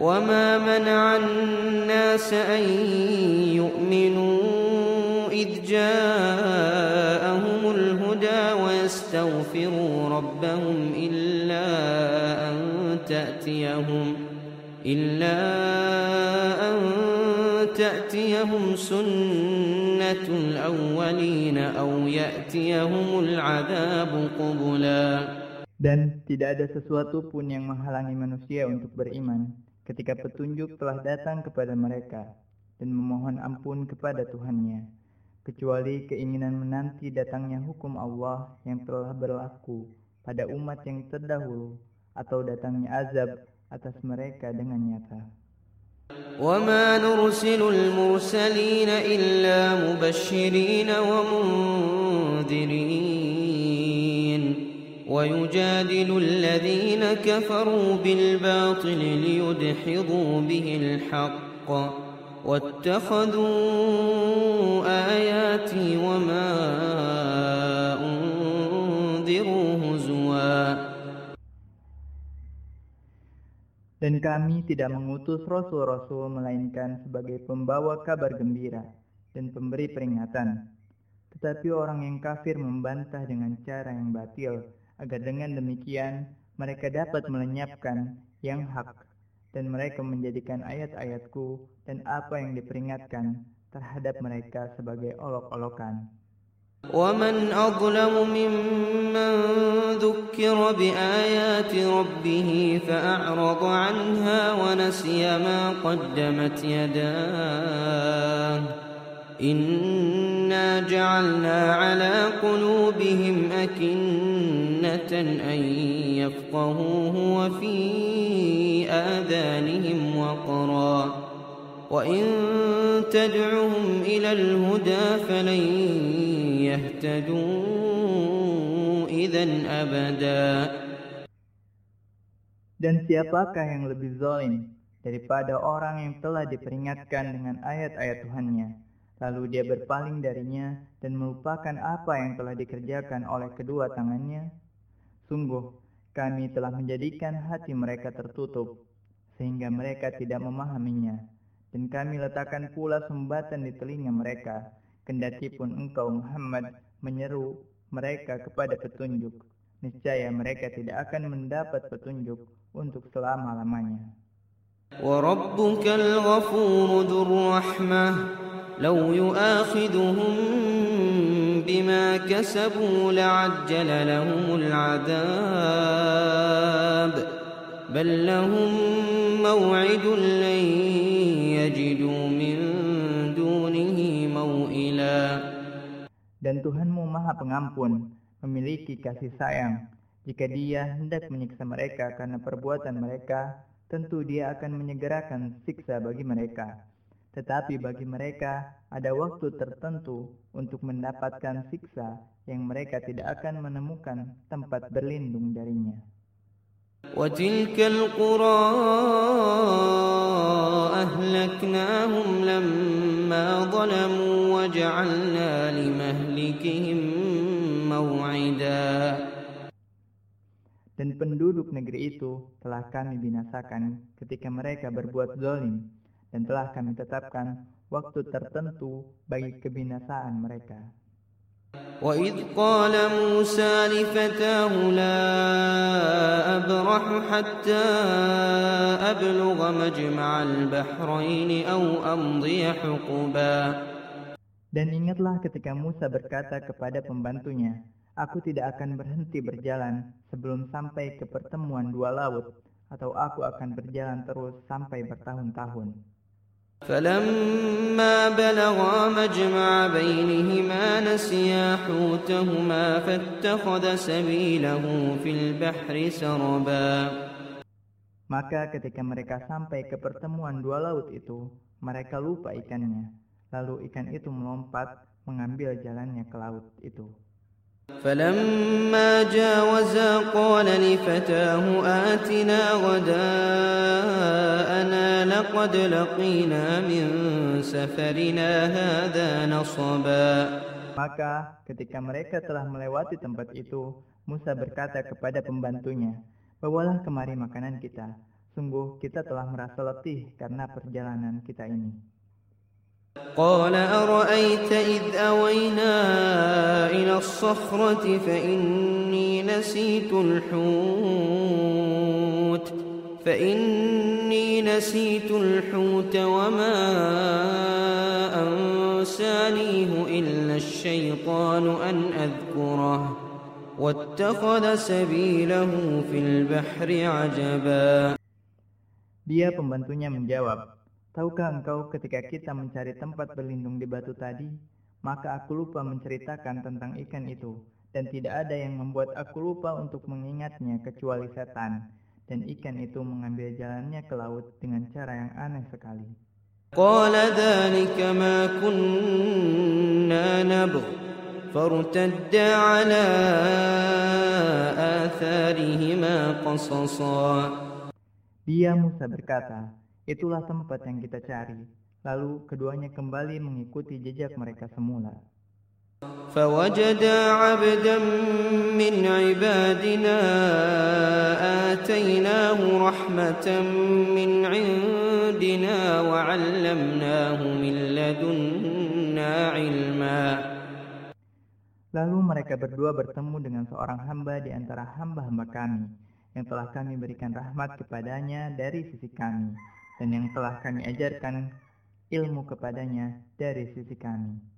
وما منع الناس أن يؤمنوا إذ جاءهم الهدى ويستغفروا ربهم إلا أن تأتيهم إلا أن تأتيهم سنة الأولين أو يأتيهم العذاب قبلا. Dan tidak ada sesuatu pun yang menghalangi manusia untuk beriman. ketika petunjuk telah datang kepada mereka dan memohon ampun kepada Tuhannya, kecuali keinginan menanti datangnya hukum Allah yang telah berlaku pada umat yang terdahulu atau datangnya azab atas mereka dengan nyata. وما نرسل المرسلين إلا مبشرين ومنذرين ويجادل الذين كفروا بالباطل ليدحضوا به الحق واتخذوا آياتي وما أنذروا هزوا Dan kami tidak mengutus rasul-rasul melainkan sebagai pembawa kabar gembira dan pemberi peringatan. Tetapi orang yang kafir membantah dengan cara yang batil, agar dengan demikian mereka dapat melenyapkan yang hak dan mereka menjadikan ayat-ayatku dan apa yang diperingatkan terhadap mereka sebagai olok-olokan. ومن أظلم ممن ذكر بآيات ربه فأعرض عنها ونسي ما قدمت يداه إنا جعلنا على قلوبهم أكنة أن يفقهوه وفي آذانهم وقرا وإن تدعهم إلى الهدى فلن يهتدوا إذا أبدا Dan siapakah yang lebih zalim daripada orang yang telah diperingatkan dengan ayat-ayat Tuhannya, lalu dia berpaling darinya dan melupakan apa yang telah dikerjakan oleh kedua tangannya? Sungguh, kami telah menjadikan hati mereka tertutup, sehingga mereka tidak memahaminya. Dan kami letakkan pula sumbatan di telinga mereka, kendati pun engkau Muhammad menyeru mereka kepada petunjuk. Niscaya mereka tidak akan mendapat petunjuk untuk selama-lamanya. وربك الغفور ذو الرحمة لو يؤاخذهم بما كسبوا لعجل لهم العذاب بل لهم موعد لن يجدوا من دونه موئلا Dan Tuhanmu maha pengampun, memiliki kasih sayang. Jika dia hendak menyiksa mereka karena perbuatan mereka, tentu dia akan menyegerakan siksa bagi mereka. Tetapi bagi mereka ada waktu tertentu untuk mendapatkan siksa yang mereka tidak akan menemukan tempat berlindung darinya. وتلك القرى أهلكناهم لما ظلموا وجعلنا لمهلكهم موعدا Dan penduduk negeri itu telah kami binasakan ketika mereka berbuat zalim dan telah kami tetapkan waktu tertentu bagi kebinasaan mereka. وإذ قال موسى لفتاه لا أبرح حتى أبلغ مجمع البحرين أو أمضي حقبا Dan ingatlah ketika Musa berkata kepada pembantunya, Aku tidak akan berhenti berjalan sebelum sampai ke pertemuan dua laut, atau aku akan berjalan terus sampai bertahun-tahun. فلما بلغا مجمع بينهما نسيا حوتهما فاتخذ سبيله في البحر سربا Maka ketika mereka sampai ke pertemuan dua laut itu, mereka lupa ikannya. Lalu ikan itu melompat mengambil jalannya ke laut itu. فلما جاوزا قال لفتاه آتنا غداءنا لقد لقينا من سفرنا هذا نصبا Maka ketika mereka telah melewati tempat itu, Musa berkata kepada pembantunya, Bawalah kemari makanan kita. Sungguh kita telah merasa letih karena perjalanan kita ini. قال أرأيت إذ أوينا إلى الصخرة فإني نسيت الحوت فإني نسيت الحوت وما أنسانيه إلا الشيطان أن أذكره واتخذ سبيله في البحر عجبا. Dia pembantunya menjawab, Tahukah engkau ketika kita mencari tempat berlindung di batu tadi, maka aku lupa menceritakan tentang ikan itu, dan tidak ada yang membuat aku lupa untuk mengingatnya kecuali setan. Dan ikan itu mengambil jalannya ke laut dengan cara yang aneh sekali. Qala Dia Musa berkata, itulah tempat yang kita cari. Lalu keduanya kembali mengikuti jejak mereka semula. فوجدا عبدا من عبادنا آتيناه رحمة من عندنا وعلمناه من لدنا علما Lalu mereka berdua bertemu dengan seorang hamba di antara hamba-hamba kami, yang telah kami berikan rahmat kepadanya dari sisi kami, dan yang telah kami ajarkan ilmu kepadanya dari sisi kami.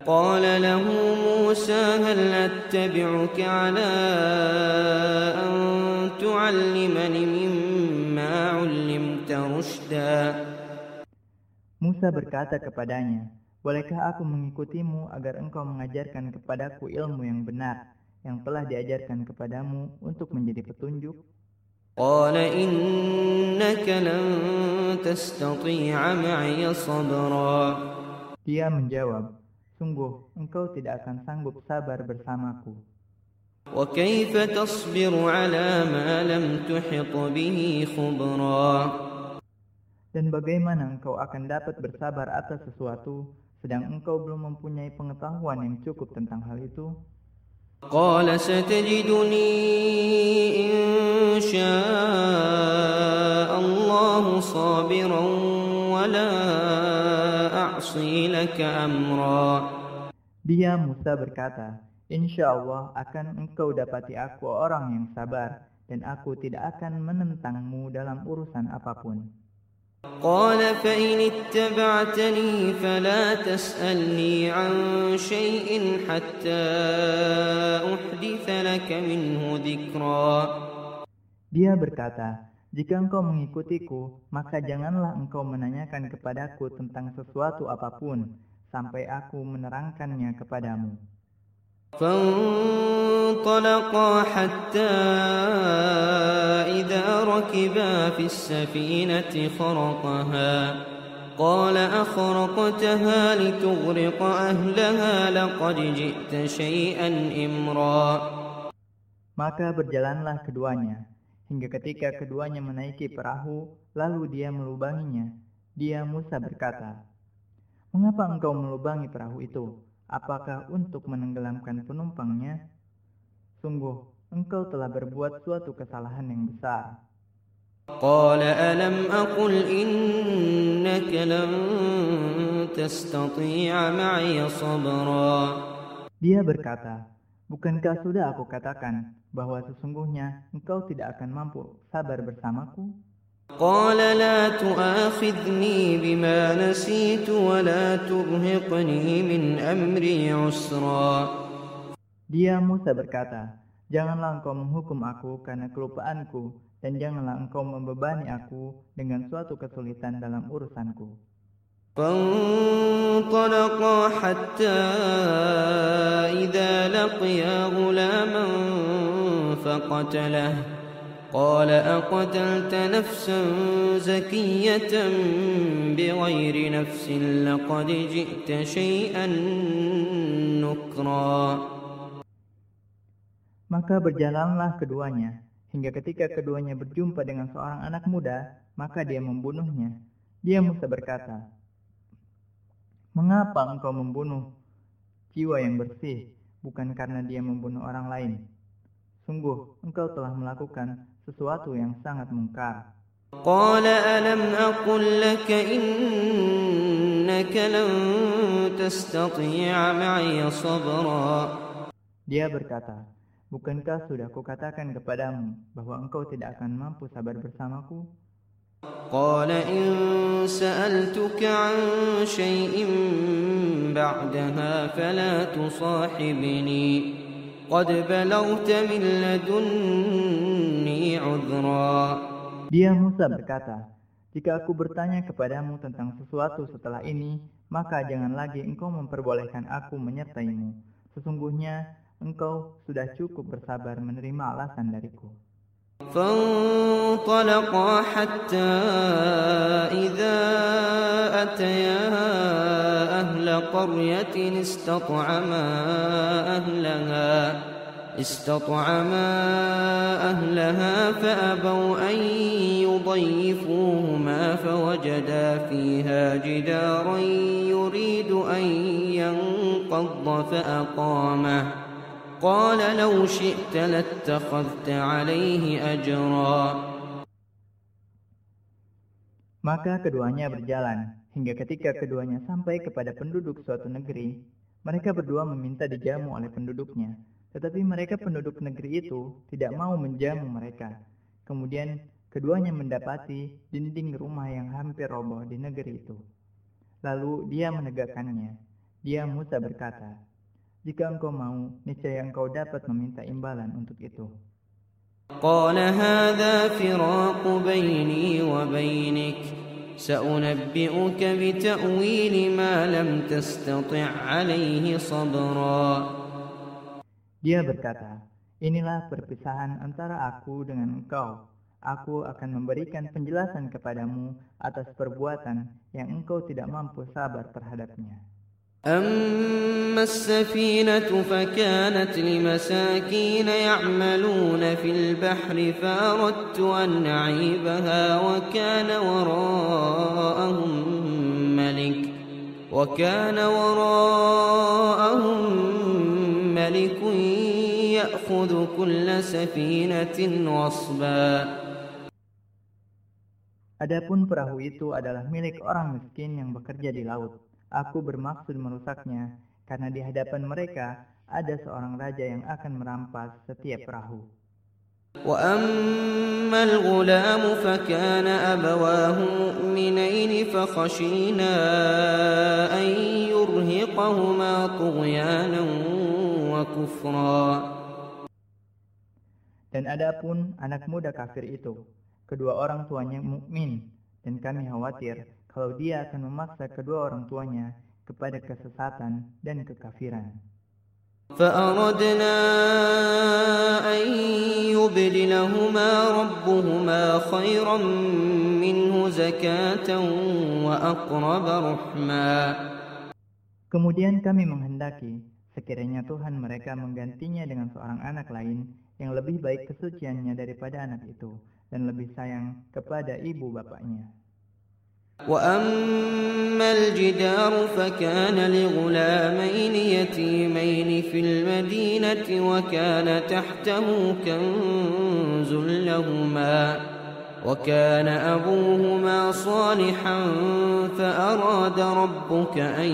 قال له موسى هل أتبعك على أن تعلمني مما علمت رشدا Musa berkata kepadanya, Bolehkah aku mengikutimu agar engkau mengajarkan kepadaku ilmu yang benar, yang telah diajarkan kepadamu untuk menjadi petunjuk? قال إنك لن تستطيع معي صبرا Dia menjawab, Sungguh, engkau tidak akan sanggup sabar bersamaku. وكيف تصبر على ما لم تحط به خبرا Dan bagaimana engkau akan dapat bersabar atas sesuatu, sedang engkau belum mempunyai pengetahuan yang cukup tentang hal itu? قال ستجدني إن شاء الله صابرا ولا أعصي لك أمرا Dia Musa berkata, Insya Allah akan engkau dapati aku orang yang sabar, dan aku tidak akan menentangmu dalam urusan apapun. قال فإن اتبعتني فلا تسألني عن شيء حتى أحدث لك منه ذكرا Dia berkata, Jika engkau mengikutiku, maka janganlah engkau menanyakan kepadaku tentang sesuatu apapun, sampai aku menerangkannya kepadamu. فانطلقا حتى إذا ركبا في السفينة خرقها قال أخرقتها لتغرق أهلها لقد جئت شيئا إمرا Maka berjalanlah keduanya, hingga ketika keduanya menaiki perahu, lalu dia melubanginya. Dia Musa berkata, Mengapa engkau melubangi perahu itu? Apakah untuk menenggelamkan penumpangnya? Sungguh, engkau telah berbuat suatu kesalahan yang besar. قال ألم أقل إنك لن تستطيع معي صبرا Dia berkata, Bukankah sudah aku katakan bahwa sesungguhnya engkau tidak akan mampu sabar bersamaku? قال لا تؤاخذني بما نسيت ولا ترهقني من أمري عسرا Dia Musa berkata, Janganlah engkau menghukum aku karena kelupaanku, dan janganlah engkau membebani aku dengan suatu kesulitan dalam urusanku. فانطلقا حتى إذا لقيا غلاما فقتله قال أقتلت نفسا زكية بغير نفس لقد جئت شيئا نكرا Maka berjalanlah keduanya, hingga ketika keduanya berjumpa dengan seorang anak muda, maka dia membunuhnya. Dia Musa berkata, Mengapa engkau membunuh jiwa yang bersih, bukan karena dia membunuh orang lain? Sungguh, engkau telah melakukan sesuatu yang sangat mungkar. قال ألم أقل لك إنك لن تستطيع معي صبرا Dia berkata, Bukankah sudah kukatakan kepadamu bahwa engkau tidak akan mampu sabar bersamaku? قال إن سألتك عن شيء بعدها فلا تصاحبني قد بلغت من لدني عذرا Dia Musa berkata, Jika aku bertanya kepadamu tentang sesuatu setelah ini, maka jangan lagi engkau memperbolehkan aku menyertaimu. Sesungguhnya engkau sudah cukup bersabar menerima alasan dariku. فانطلقا حتى إذا أتيا أهل قرية استطعما أهلها استطعما أهلها فأبوا أن يضيفوهما فوجدا فيها جدارا يريد أن ينقض فأقامه قال لو شئت لاتخذت عليه أجرا Maka keduanya berjalan, hingga ketika keduanya sampai kepada penduduk suatu negeri, mereka berdua meminta dijamu oleh penduduknya. Tetapi mereka penduduk negeri itu tidak mau menjamu mereka. Kemudian keduanya mendapati dinding rumah yang hampir roboh di negeri itu. Lalu dia menegakkannya. Dia Musa berkata, Jika engkau mau, niscaya engkau dapat meminta imbalan untuk itu. قال هذا فراق بيني وبينك سأنبئك بتأويل ما لم تستطع عليه صبرا Dia berkata, Inilah perpisahan antara aku dengan engkau. Aku akan memberikan penjelasan kepadamu atas perbuatan yang engkau tidak mampu sabar terhadapnya. أما السفينة فكانت لمساكين يعملون في البحر فأردت أن أعيبها وكان وراءهم ملك وكان وراءهم ملك يأخذ كل سفينة غصبا Adapun perahu itu adalah milik orang miskin yang bekerja di laut. Aku bermaksud merusaknya karena di hadapan mereka ada seorang raja yang akan merampas setiap perahu. وأما الغلام فكان أبواه مؤمنين فخشينا أن يرهقهما طغيانا وكفرا Dan adapun anak muda kafir itu, kedua orang tuanya mukmin dan kami khawatir kalau dia akan memaksa kedua orang tuanya kepada kesesatan dan kekafiran. فأردنا أن يبدلهما ربهما خيرا منه زكاة وأقرب رحما Kemudian kami menghendaki sekiranya Tuhan mereka menggantinya dengan seorang anak lain yang lebih baik kesuciannya daripada anak itu dan lebih sayang kepada ibu bapaknya. وأما الجدار فكان لغلامين يتيمين في المدينة وكان تحته كنز لهما وكان أبوهما صالحا فأراد ربك أن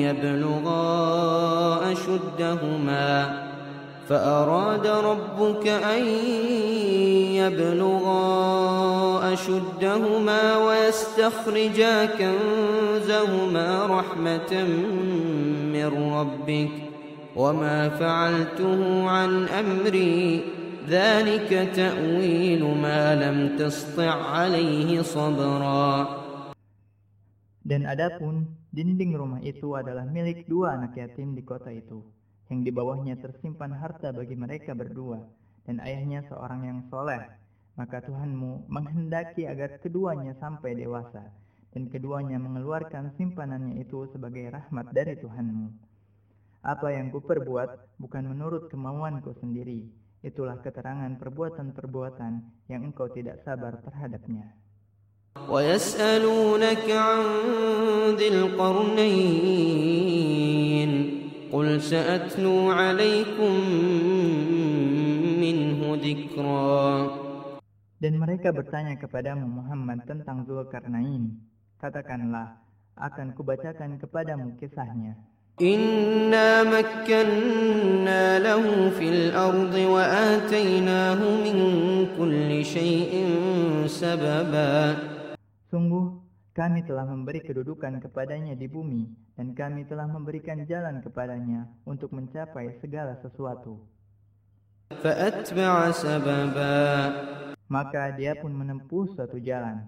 يبلغا أشدهما. فأراد ربك أن يبلغا أشدهما ويستخرجا كنزهما رحمة من ربك. وما فعلته عن أمري ذلك تأويل ما لم تسطع عليه صبرا Dan adapun dinding rumah itu adalah milik dua anak yatim di kota itu, yang di bawahnya tersimpan harta bagi mereka berdua, dan ayahnya seorang yang soleh. Maka Tuhanmu menghendaki agar keduanya sampai dewasa, dan keduanya mengeluarkan simpanannya itu sebagai rahmat dari Tuhanmu. Apa yang kuperbuat bukan menurut kemauanku sendiri, itulah keterangan perbuatan-perbuatan yang engkau tidak sabar terhadapnya. ويسألونك عن ذي القرنين قل سأتلو عليكم منه ذكرا Dan mereka bertanya kepadamu Muhammad tentang Zulkarnain. Katakanlah, akan kubacakan kepadamu kisahnya. إنا مكنا له في الأرض وآتيناه من كل شيء سببا Sungguh, kami telah memberi kedudukan kepadanya di bumi, dan kami telah memberikan jalan kepadanya untuk mencapai segala sesuatu. فأتبع سببا Maka dia pun menempuh suatu jalan.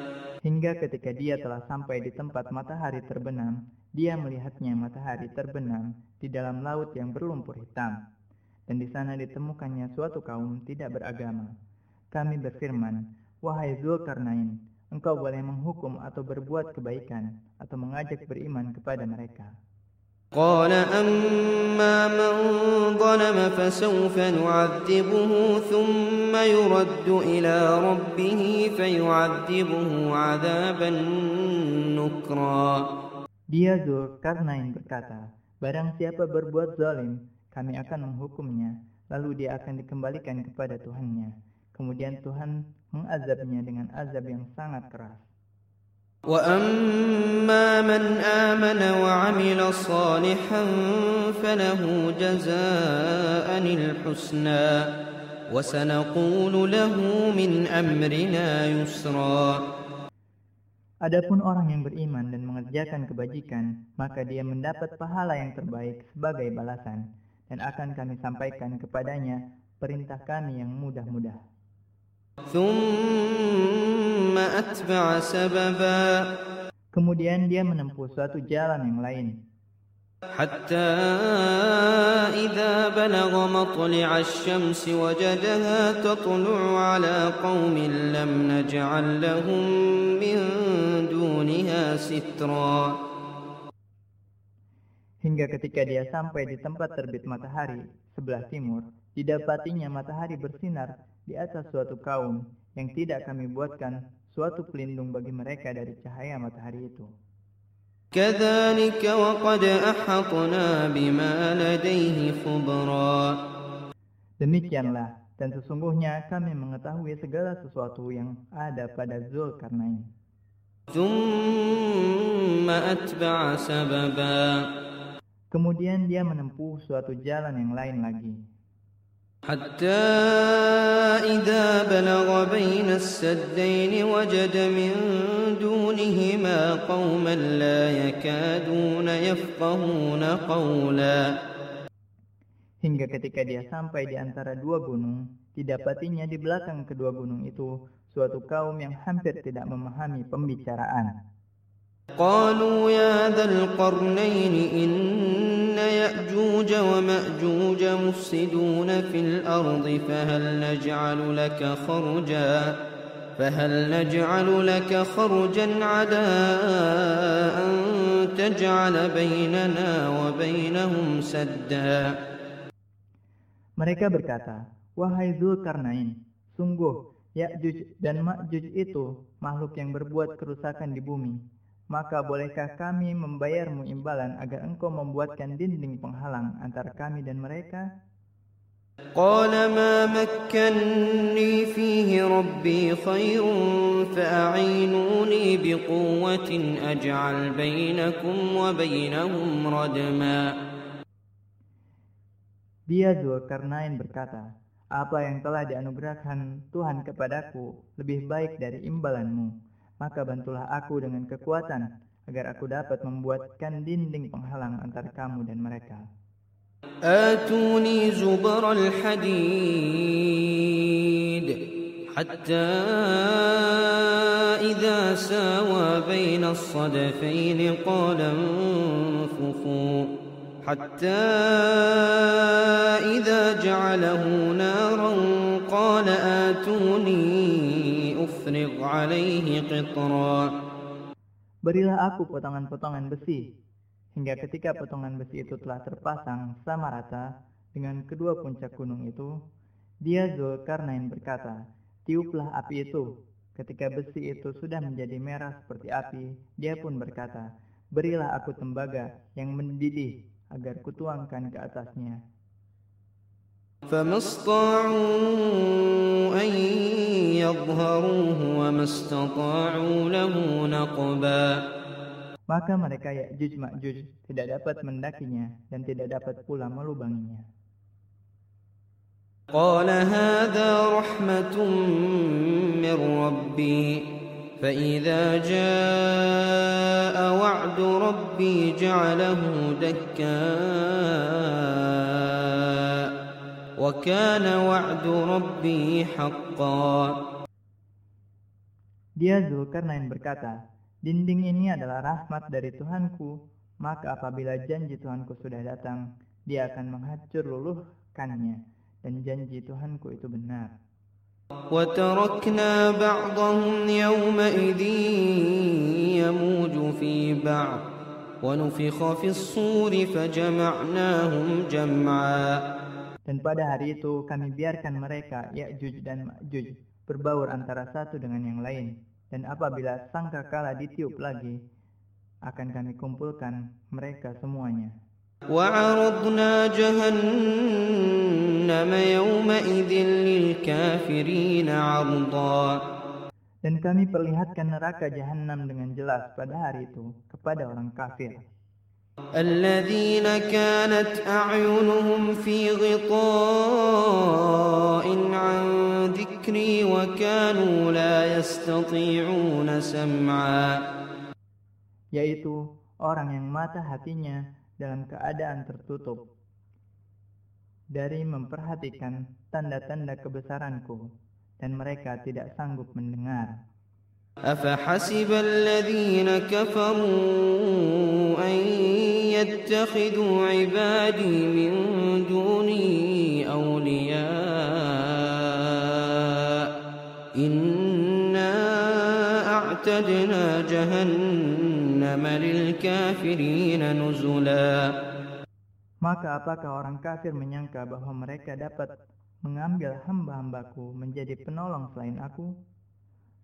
Hingga ketika dia telah sampai di tempat matahari terbenam, dia melihatnya matahari terbenam di dalam laut yang berlumpur hitam. Dan di sana ditemukannya suatu kaum tidak beragama. Kami berfirman, Wahai Zulkarnain, engkau boleh menghukum atau berbuat kebaikan, atau mengajak beriman kepada mereka. قال أما من ظلم فسوف نعذبه ثم يرد إلى ربه فيعذبه عذابا نكرا Dia Zulkarnain berkata, Barang siapa berbuat zalim, kami akan menghukumnya, lalu dia akan dikembalikan kepada Tuhannya. Kemudian Tuhan mengazabnya dengan azab yang sangat keras. وأما من آمن وعمل صالحا فله جزاء الحسنى وسنقول له من أمرنا يسرا Adapun orang yang beriman dan mengerjakan kebajikan, maka dia mendapat pahala yang terbaik sebagai balasan, dan akan kami sampaikan kepadanya perintah kami yang mudah-mudah. ثم أتبع سببا Kemudian dia menempuh suatu jalan yang lain, حتى إذا بلغ مطلع الشمس وجدها تطلع على قوم لم نجعل لهم من دونها سترا hingga ketika dia sampai di tempat terbit matahari sebelah timur, didapatinya matahari bersinar di atas suatu kaum yang tidak kami buatkan suatu pelindung bagi mereka dari cahaya matahari itu. كذلك وقد أحطنا بما لديه خبرا Demikianlah, dan sesungguhnya kami mengetahui segala sesuatu yang ada pada Zulkarnain. ثم أتبع سببا Kemudian dia menempuh suatu jalan yang lain lagi. حتى إذا بلغ بين السدين وجد من دونهما قوما لا يكادون يفقهون قولا Hingga ketika dia sampai di antara dua gunung, didapatinya di belakang kedua gunung itu suatu kaum yang hampir tidak memahami pembicaraan. قالوا يا ذا القرنين إن يأجوج ومأجوج مفسدون في الأرض فهل نجعل لك خرجا فهل نجعل لك خرجا على أن تجعل بيننا وبينهم سدا Mereka berkata, Wahai Zulkarnain, sungguh Ya'juj dan Ma'juj itu makhluk yang berbuat kerusakan di bumi. maka bolehkah kami membayarmu imbalan agar engkau membuatkan dinding penghalang antara kami dan mereka? Qala ma makkanni fihi aj'al wa Dia Zulkarnain berkata, apa yang telah dianugerahkan Tuhan kepadaku lebih baik dari imbalanmu Maka bantulah aku dengan kekuatan, agar aku dapat membuatkan dinding penghalang antara kamu dan mereka. آتوني زبر الحديد حتى إذا ساوى بين الصدفين قال انفخوا حتى إذا جعله نارا قال آتوني أفرغ عليه قطرا Berilah aku potongan-potongan besi, hingga ketika potongan besi itu telah terpasang sama rata dengan kedua puncak gunung itu, dia Zulkarnain berkata, tiuplah api itu. Ketika besi itu sudah menjadi merah seperti api, dia pun berkata, berilah aku tembaga yang mendidih agar kutuangkan ke atasnya. فما استطاعوا أن يظهروه وما استطاعوا له نقبا Maka mereka Ya'juj Ma'juj tidak dapat mendakinya dan tidak dapat pula melubanginya. قال هذا رحمة من ربي فإذا جاء وعد ربي جعله دكاء وكان وعد ربي حقا Dia Zulkarnain berkata, Dinding ini adalah rahmat dari Tuhanku, maka apabila janji Tuhanku sudah datang, dia akan menghancur luluhkannya, dan janji Tuhanku itu benar. وتركنا بعضهم يومئذ يموج في بعض ونفخ في الصور فجمعناهم جمعا Dan pada hari itu kami biarkan mereka, Ya'juj dan Ma'juj, berbaur antara satu dengan yang lain. Dan apabila sangka kala ditiup lagi, akan kami kumpulkan mereka semuanya. وعرضنا جهنم يومئذ للكافرين عرضا Dan kami perlihatkan neraka jahanam dengan jelas pada hari itu kepada orang kafir. الذين كانت أعينهم في غطاء عن ذكري وكانوا لا يستطيعون سمعا Yaitu orang yang mata hatinya dalam keadaan tertutup dari memperhatikan tanda-tanda kebesaranku dan mereka tidak sanggup mendengar. أفحسب الذين كفروا أن يتخذوا عبادي من دوني أولياء إنا أعتدنا جهنم للكافرين نزلا Maka apakah orang kafir menyangka bahwa mereka dapat mengambil hamba-hambaku menjadi penolong selain aku?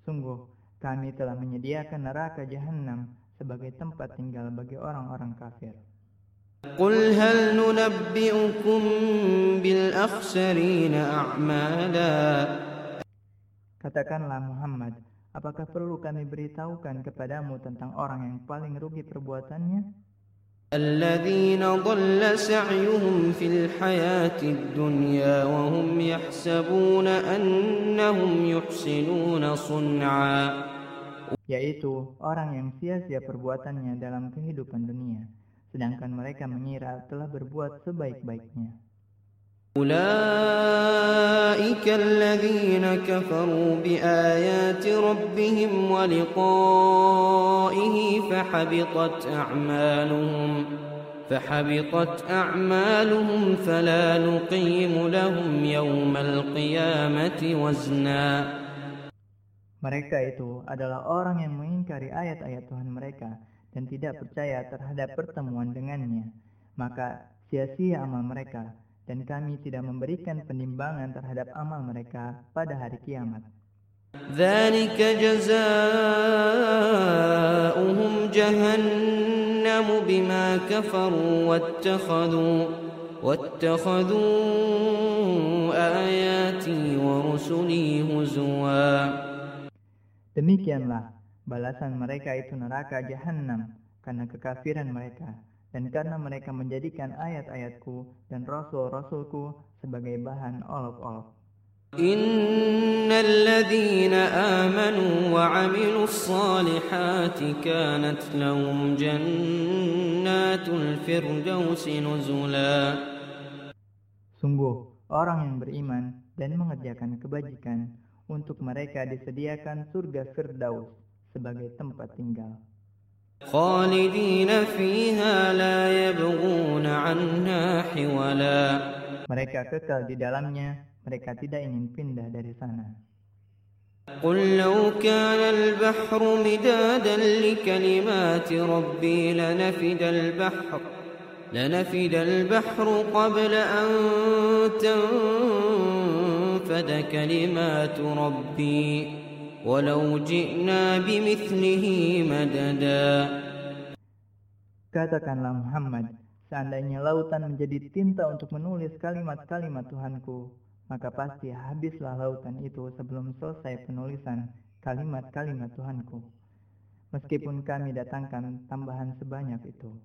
Sungguh, kami telah menyediakan neraka jahanam sebagai tempat tinggal bagi orang-orang kafir. قل هل ننبئكم بالأخسرين أعمالا Katakanlah Muhammad, apakah perlu kami beritahukan kepadamu tentang orang yang paling rugi perbuatannya? الذين ضل سعيهم في الحياة الدنيا وهم يحسبون أنهم يحسنون صنعا. Yaitu orang yang sia-sia perbuatannya dalam kehidupan dunia sedangkan mereka mengira telah berbuat sebaik-baiknya. الذين كفروا بآيات ربهم ولقائه فحبطت أعمالهم فحبطت أعمالهم فلا نقيم لهم يوم القيامة وزنا Mereka itu adalah orang yang mengingkari ayat-ayat Tuhan mereka dan tidak percaya terhadap pertemuan dengannya. Maka sia-sia amal mereka dan kami tidak memberikan penimbangan terhadap amal mereka pada hari kiamat. ذلك جزاؤهم جهنم بما كفروا واتخذوا واتخذوا آياتي ورسلي هزوا Demikianlah balasan mereka itu neraka jahanam karena kekafiran mereka dan karena mereka menjadikan ayat-ayatku dan rasul-rasulku sebagai bahan olok-olok. Innalladzina amanu wa 'amilus salihati lahum jannatul firdausi nuzula. Sungguh, orang yang beriman dan mengerjakan kebajikan untuk mereka disediakan surga Firdaus sebagai tempat tinggal. خالدين فيها لا يبغون عنها حولا Mereka kekal di dalamnya, mereka tidak ingin pindah dari sana. قل لو كان البحر مدادا لكلمات ربي لنفد البحر لنفد البحر قبل أن تنفد كلمات ربي ولو جئنا بمثله مددا Katakanlah Muhammad, seandainya lautan menjadi tinta untuk menulis kalimat-kalimat Tuhanku, maka pasti habislah lautan itu sebelum selesai penulisan kalimat-kalimat Tuhanku. Meskipun kami datangkan tambahan sebanyak itu.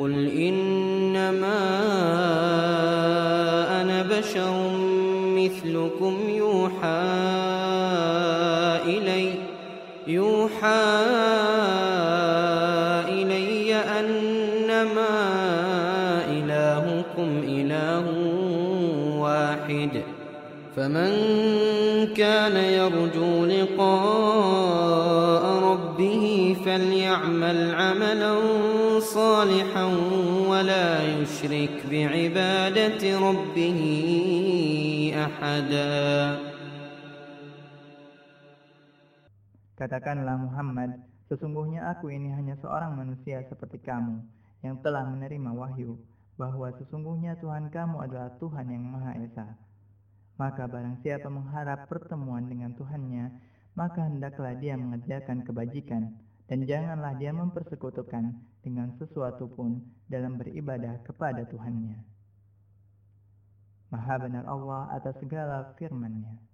قل إنما أنا بشر مثلكم يوحى إلي يوحى إلي أنما إلهكم إله واحد فمن كان يرجو لقاء ربه فليعمل عملا صالحا ولا يشرك بعبادة ربه أحدا Katakanlah Muhammad, sesungguhnya aku ini hanya seorang manusia seperti kamu yang telah menerima wahyu bahwa sesungguhnya Tuhan kamu adalah Tuhan yang Maha Esa. Maka barang siapa mengharap pertemuan dengan Tuhannya, maka hendaklah dia mengerjakan kebajikan dan janganlah dia mempersekutukan dengan sesuatu pun dalam beribadah kepada Tuhannya. Maha benar Allah atas segala firman-Nya.